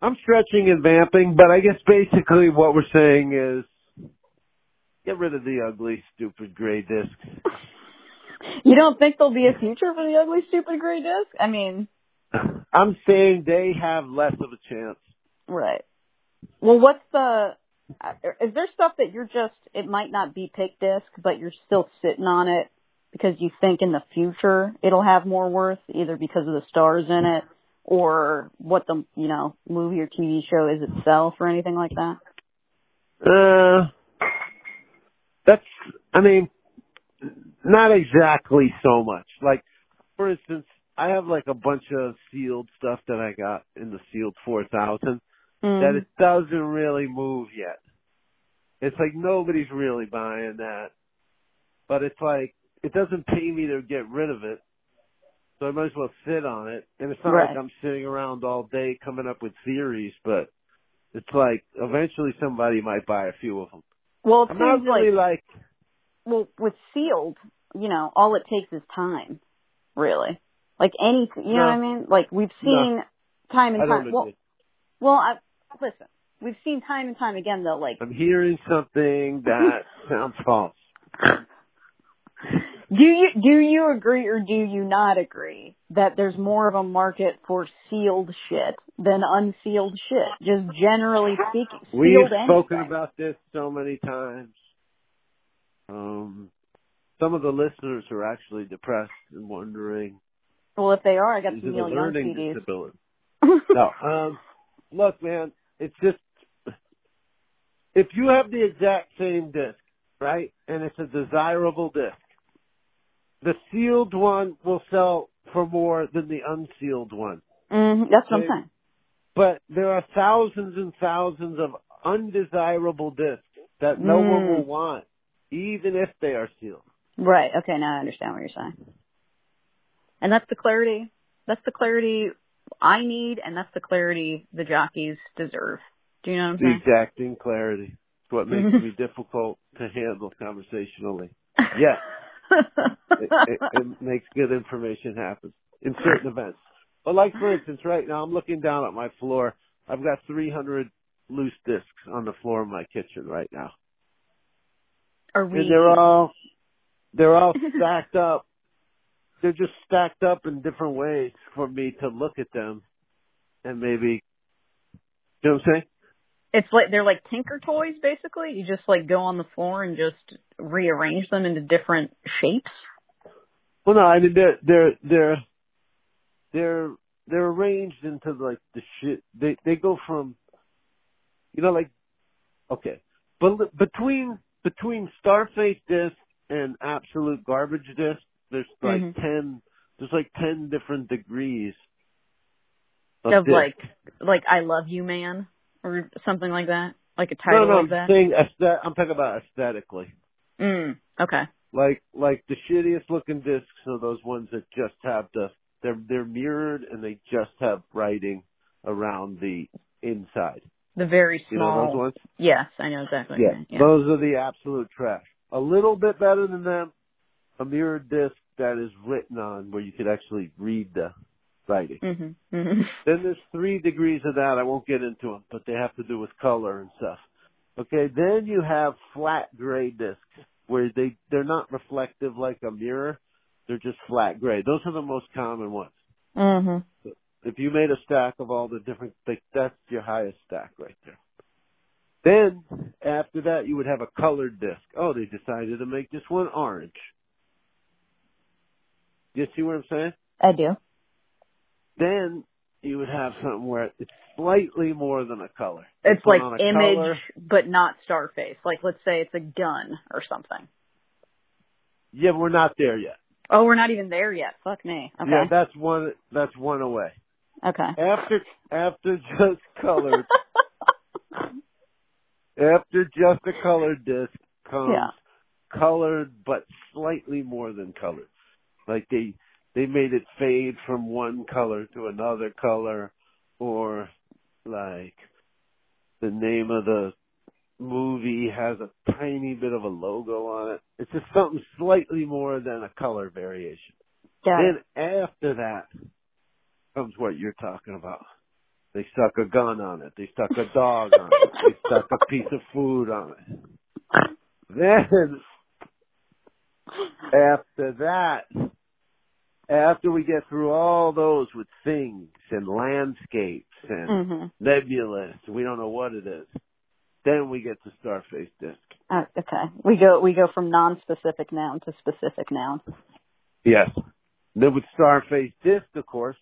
I'm stretching and vamping, but I guess basically what we're saying is get rid of the ugly, stupid gray discs. You don't think there'll be a future for the ugly, stupid gray disc? I mean, I'm saying they have less of a chance. right. Well, what's the? Is there stuff that you're just? It might not be pick disc, but you're still sitting on it because you think in the future it'll have more worth, either because of the stars in it or what the you know movie or TV show is itself or anything like that. Uh, that's, I mean, not exactly so much. Like, for instance, I have like a bunch of sealed stuff that I got in the sealed 4000 Mm. that it doesn't really move yet. It's like nobody's really buying that. But it's like, it doesn't pay me to get rid of it. So I might as well sit on it. And it's not Right. like I'm sitting around all day coming up with theories, but it's like eventually somebody might buy a few of them. well, it I'm not really like like, well with sealed, you know, all it takes is time, really. Like any, you know what I mean? Like we've seen time and time. Well, well, I, listen, we've seen time and time again though. Like, I'm hearing something that sounds false. Do you do you agree or do you not agree that there's more of a market for sealed shit than unsealed shit? Just generally speaking, We've spoken about this so many times. Um, some of the listeners are actually depressed and wondering, Well, if they are, I got some Neil Young CDs. disability? No. Um, look, man, it's just if you have the exact same disc, right, and it's a desirable disc, the sealed one will sell for more than the unsealed one. hmm that's what I'm saying. But there are thousands and thousands of undesirable discs that no one Mm. will want, even if they are sealed. Right. Okay. Now I understand what you're saying. And that's the clarity. That's the clarity I need, and that's the clarity the jockeys deserve. Do you know what I'm The saying? exacting clarity. It's what makes me difficult to handle conversationally. Yes, it, it, it makes good information happen in certain events. But like for instance, right now I'm looking down at my floor. I've got 300 loose discs on the floor of my kitchen right now, Are we? and they're all they're all stacked up. They're just stacked up in different ways for me to look at them and maybe. You know what I'm saying? It's like they're like Tinker Toys, basically. You just like go on the floor and just rearrange them into different shapes. Well, no, I mean they're they're they're they're they're arranged into like the shit. They they go from, you know, like okay, but between between Starface disc and absolute garbage disc, there's like Mhm. ten. There's like ten different degrees of, Of like, like I love you, man, or something like that. Like a no, title no, like I'm that. saying aesthet- I'm talking about aesthetically. Mm. Okay. Like like the shittiest looking discs are those ones that just have the they're they're mirrored and they just have writing around the inside. The very You small. know those ones? Yes, I know exactly. you mean. Yeah. Those are the absolute trash. A little bit better than them, a mirrored disc that is written on where you could actually read the writing. Mhm. Mhm. Then there's three degrees of that. I won't get into them, but they have to do with color and stuff. Okay, then you have flat gray discs where they they're not reflective like a mirror. They're just flat gray. Those are the most common ones. Mhm. If you made a stack of all the different, like, that's your highest stack right there. Then after that, you would have a colored disc. Oh, they decided to make this one orange. You see what I'm saying? I do. Then you would have something where it's slightly more than a color. It's like image, color. but not Starface. Like let's say it's a gun or something. Yeah, we're not there yet. Oh, we're not even there yet. Fuck me. Okay. Yeah, that's one. That's one away. okay. After after just colored, after just a colored disc comes Yeah. colored, but slightly more than colored. Like they they made it fade from one color to another color, or like the name of the movie has a tiny bit of a logo on it. It's just something slightly more than a color variation. It. Then after that comes what you're talking about. They stuck a gun on it. They stuck a dog on it. They stuck a piece of food on it. Then after that, after we get through all those with things and landscapes and Mhm. nebulous, we don't know what it is. Then we get to Starface Disc. Uh, okay. We go we go from non-specific noun to specific noun. Yes. Then with Starface Disc, of course,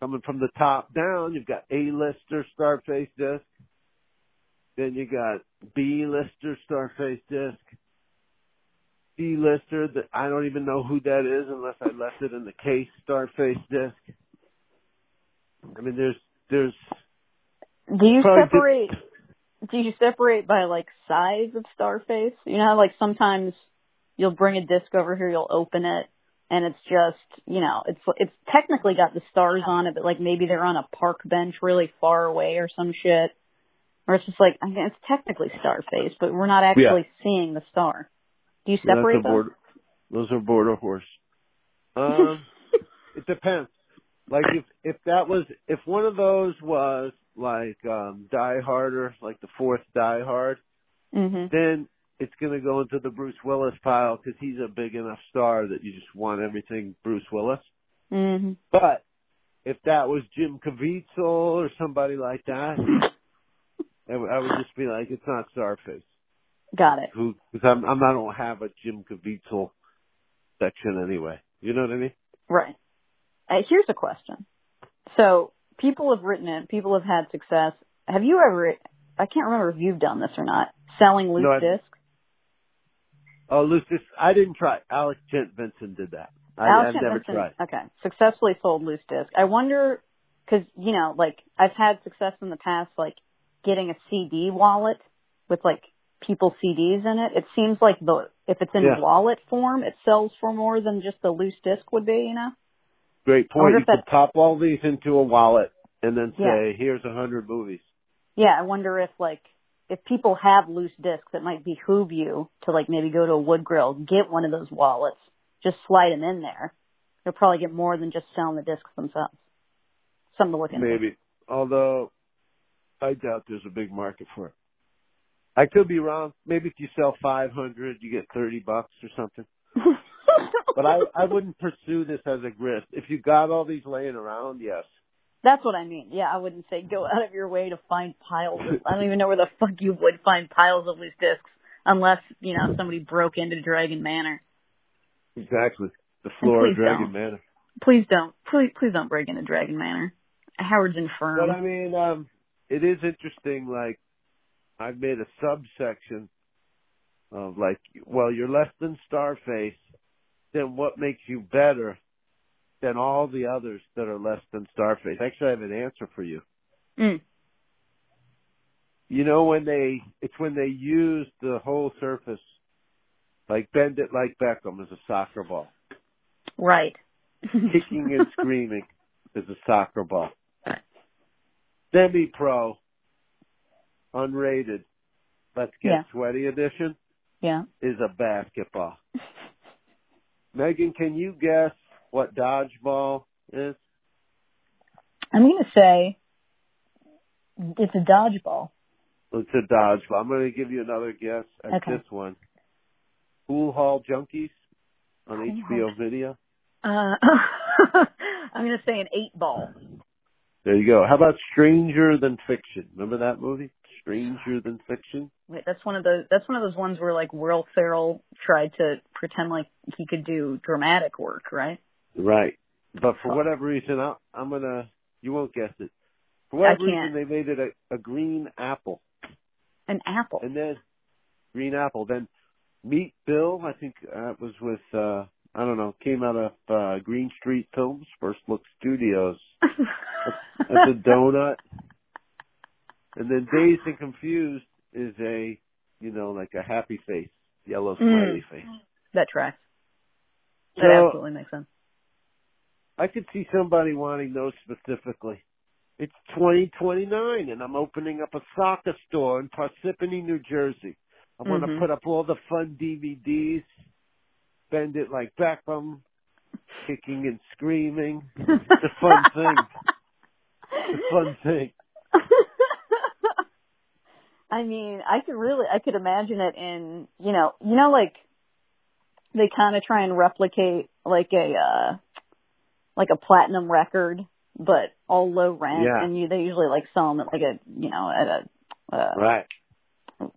coming from the top down, you've got A-lister Starface Disc. Then you got B-lister Starface Disc. C-lister, that I don't even know who that is unless I left it in the case Starface Disc. I mean, there's, there's, Do you separate? Do you separate by like size of Starface? You know, like sometimes you'll bring a disc over here, you'll open it, and it's just, you know, it's it's technically got the stars on it, but like maybe they're on a park bench really far away or some shit, or it's just like I mean, it's technically Starface, but we're not actually seeing the star. Do you separate them? border, those are border horse. Um, it depends. Like if if that was if one of those was like um Die Harder, like the fourth Die Hard, Mhm. then it's gonna go into the Bruce Willis pile because he's a big enough star that you just want everything Bruce Willis. Mhm. But if that was Jim Caviezel or somebody like that, I would I would just be like, it's not Starface. Got it. Who? Because I'm I'm I don't have a Jim Caviezel section anyway. You know what I mean? Right. Uh, here's a question. So people have written it. People have had success. Have you ever? I can't remember if you've done this or not. Selling loose No, discs. Oh, Lucius, I didn't try. Alex Gent Vincent did that. I, Alex I've never tried. Okay, successfully sold loose disc. I wonder because you know, like I've had success in the past, like getting a CD wallet with like people CDs in it. It seems like the if it's in Yeah. wallet form, it sells for more than just the loose disc would be. You know? Great point. You could pop all these into a wallet and then Yeah. say, "Here's a hundred movies." Yeah, I wonder if like if people have loose discs, it might behoove you to like maybe go to a Woodgrill, get one of those wallets, just slide them in there. You'll probably get more than just selling the discs themselves. Something to look into. Maybe. Although I doubt there's a big market for it. I could be wrong. Maybe if you sell 500, you get 30 bucks or something. But I I wouldn't pursue this as a grift. If you got all these laying around, yes. That's what I mean. Yeah, I wouldn't say go out of your way to find piles. Of, I don't even know where the fuck you would find piles of loose discs unless you know somebody broke into Dragon Manor. Exactly. The floor of Dragon don't. Manor. Please don't, please, please don't break into Dragon Manor. Howard's infirm. But I mean, um, it is interesting. Like, I've made a subsection of like, well, you're less than Starface. Then what makes you better than all the others that are less than Starface? Actually, I have an answer for you. Mm. You know when they, it's when they use the whole surface, like bend it like Beckham as a soccer ball, Right. kicking and screaming as a soccer ball. Semi-pro, unrated, let's get Yeah. sweaty edition yeah. is a basketball. Megan, can you guess what dodgeball is? I'm going to say it's a dodgeball. It's a dodgeball. I'm going to give you another guess at Okay. this one. Pool Hall Junkies on HBO Video. Uh, I'm going to say an eight ball. There you go. How about Stranger Than Fiction? Remember that movie? Stranger Than Fiction? Wait, that's one of those. That's one of those ones where like Will Ferrell tried to pretend like he could do dramatic work, right? Right. But for whatever reason, I, I'm to, you won't guess it. For I whatever can't. reason, they made it a, a green apple. An apple. And then, green apple. Then Meet Bill. I think that was with uh I don't know. Came out of uh Green Street Films, First Look Studios. That's a donut. And then Dazed and Confused is a, you know, like a happy face, yellow smiley Mm. face. that tracks. That So- absolutely makes sense. I could see somebody wanting those specifically. It's 2029 and I'm opening up a soccer store in Parsippany, New Jersey. I want to Mhm. put up all the fun DVDs, bend it like Beckham, kicking and screaming. It's a fun thing. It's a fun thing. I mean, I could really, I could imagine it in, you know, you know, like they kind of try and replicate like a, uh, like a platinum record, but all low rent, Yeah. and you they usually like sell them at like a, you know, at a, uh, Right.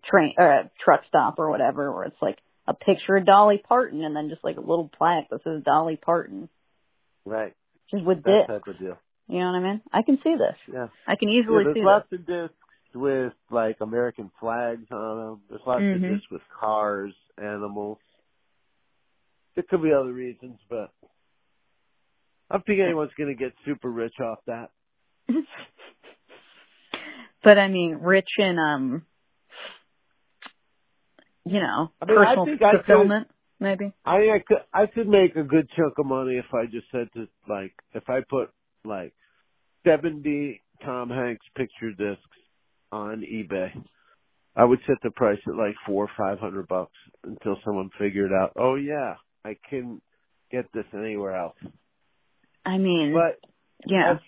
train or a truck stop or whatever, where it's like a picture of Dolly Parton and then just like a little plaque that says Dolly Parton, Right. just with That this. type of deal. You know what I mean? I can see this. Yeah. I can easily there's see lots this. of discs with like American flags on them. There's lots Mhm. of discs with cars, animals. There could be other reasons, but I don't think anyone's going to get super rich off that. but I mean, rich in um, you know, I mean, personal I could- fulfillment, maybe. I I could I could make a good chunk of money if I just said to like if I put like seventy Tom Hanks picture discs on eBay. I would set the price at like four or five hundred bucks until someone figured out, oh yeah, I can get this anywhere else. I mean, But yeah,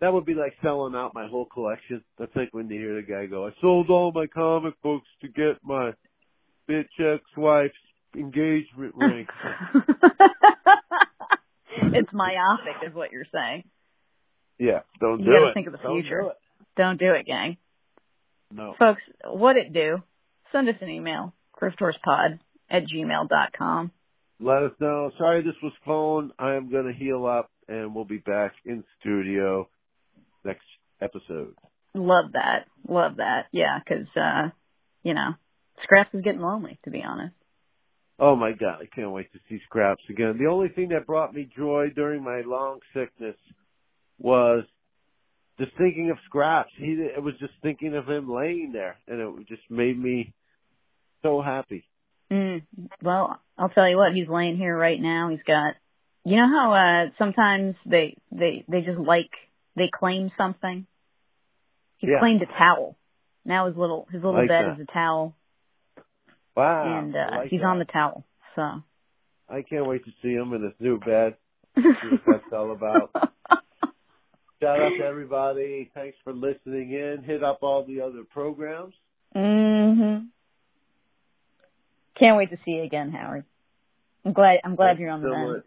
that would be like selling out my whole collection. That's like when you hear the guy go, I sold all my comic books to get my bitch ex-wife's engagement ring. it's myopic, is what you're saying. yeah, don't You do gotta it. think of the Don't future. Don't do it, gang. No. Folks, what it do? Send us an email, grifthorsepod at gmail dot com. Let us know. Sorry this was phone. I am going to heal up and we'll be back in studio next episode. Love that. Love that. Yeah, 'cause uh, you know, Scraps is getting lonely, to be honest. Oh my God, I can't wait to see Scraps again. The only thing that brought me joy during my long sickness was just thinking of Scraps. He, it was just thinking of him laying there and it just made me so happy. Mm, well, I'll tell you what, he's laying here right now. He's got, you know how uh sometimes they they they just like they claim something. He Yeah. claimed a towel. Now his little his little Like bed that. is a towel, Wow. and uh like he's that. on the towel. So. I can't wait to see him in his new bed. See what that's all about. Shout out to everybody. Thanks for listening in. Hit up all the other programs. mhm. Can't wait to see you again, Howard. I'm glad I'm glad Thanks you're on the so mend. much.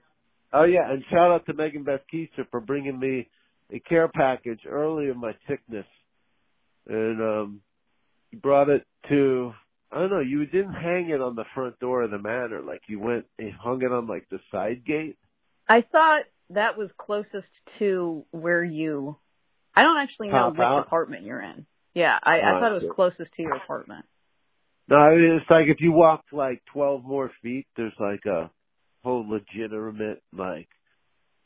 Oh yeah, and shout out to Megan Beth Keister for bringing me a care package early in my sickness, and um, you brought it to. I don't know. You didn't hang it on the front door of the manor. Like you went and hung it on like the side gate. I thought that was closest to where you. I don't actually know Pop which out? apartment you're in. Yeah, I, I thought it was closest to your apartment. No, I mean, it's like if you walk like twelve more feet, there's like a whole legitimate like,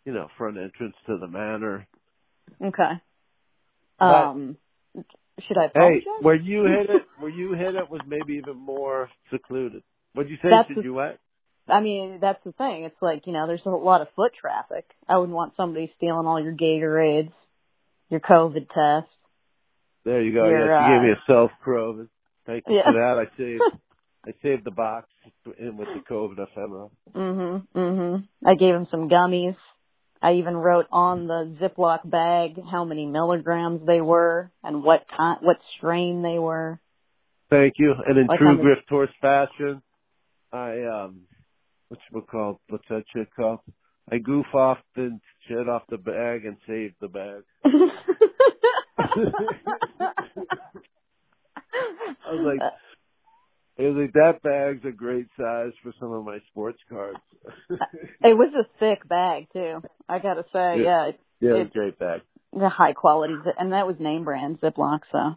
you know, front entrance to the manor. Okay. But- Um, should I Hey, apologize? where you hit it, where you hit it was maybe even more secluded. What'd you say? That's Did the- you what? I mean, that's the thing. It's like, you know, there's a lot of foot traffic. I wouldn't want somebody stealing all your Gatorades, your COVID test. There you go. Your, yes, you gave uh, me a self proven. Thank you Yeah. for that. I saved I saved the box in with the COVID ephemera. Mhm, mhm. I gave him some gummies. I even wrote on the Ziploc bag how many milligrams they were and what kind, what strain they were. Thank you. And in Like true Grift Horse fashion, I um what's it called? What's that shit called? I goof off the shit off the bag and save the bag. I was like, it was like that bag's a great size for some of my sports cards. it was a thick bag too. I gotta say, Yeah. yeah, it, yeah, it was It- a great bag. the high quality, and that was name brand Ziploc. So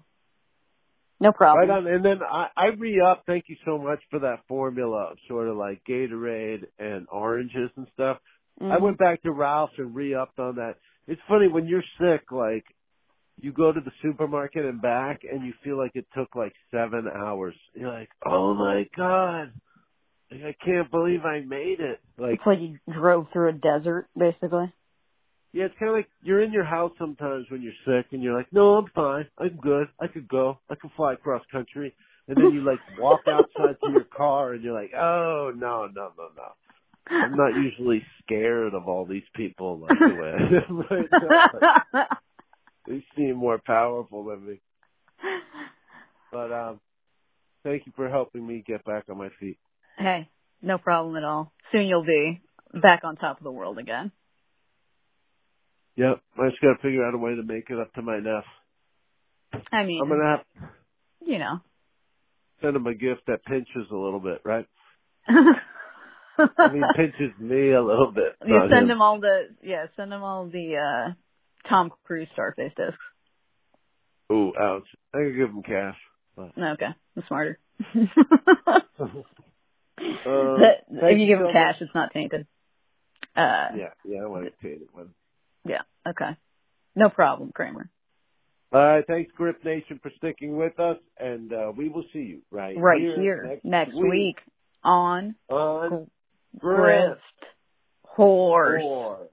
No problem. Right on. And then I, I re up. Thank you so much for that formula of sort of like Gatorade and oranges and stuff. Mhm. I went back to Ralph's and re upped on that. It's funny when you're sick, like you go to the supermarket and back and you feel like it took like seven hours. You're like, oh my god, like, I can't believe I made it. Like, It's like you drove through a desert, basically. Yeah, it's kind of like you're in your house sometimes when you're sick and you're like, no, I'm fine, I'm good, I could go, I could fly across country, and then you like walk outside to your car and you're like, oh no, no, no, no. I'm not usually scared of all these people like the way I am right now. They seem more powerful than me. But um thank you for helping me get back on my feet. hey, no problem at all. Soon you'll be back on top of the world again. Yep. I just gotta figure out a way to make it up to my nephew. I mean, I'm gonna have you know. send him a gift that pinches a little bit, right? I mean pinches me a little bit. you send him all the yeah, send him all the uh Tom Cruise Starface discs. Ooh, ouch. I could give him cash. But, Okay, I'm smarter. uh, That- if you give him so cash, it's not tainted. Uh. Yeah, yeah, I want to it one. Yeah, okay. No problem, Kramer. All right, thanks, Grip Nation, for sticking with us, and uh, we will see you right, Right here, here, next, week. on on Grift Horse. Horse.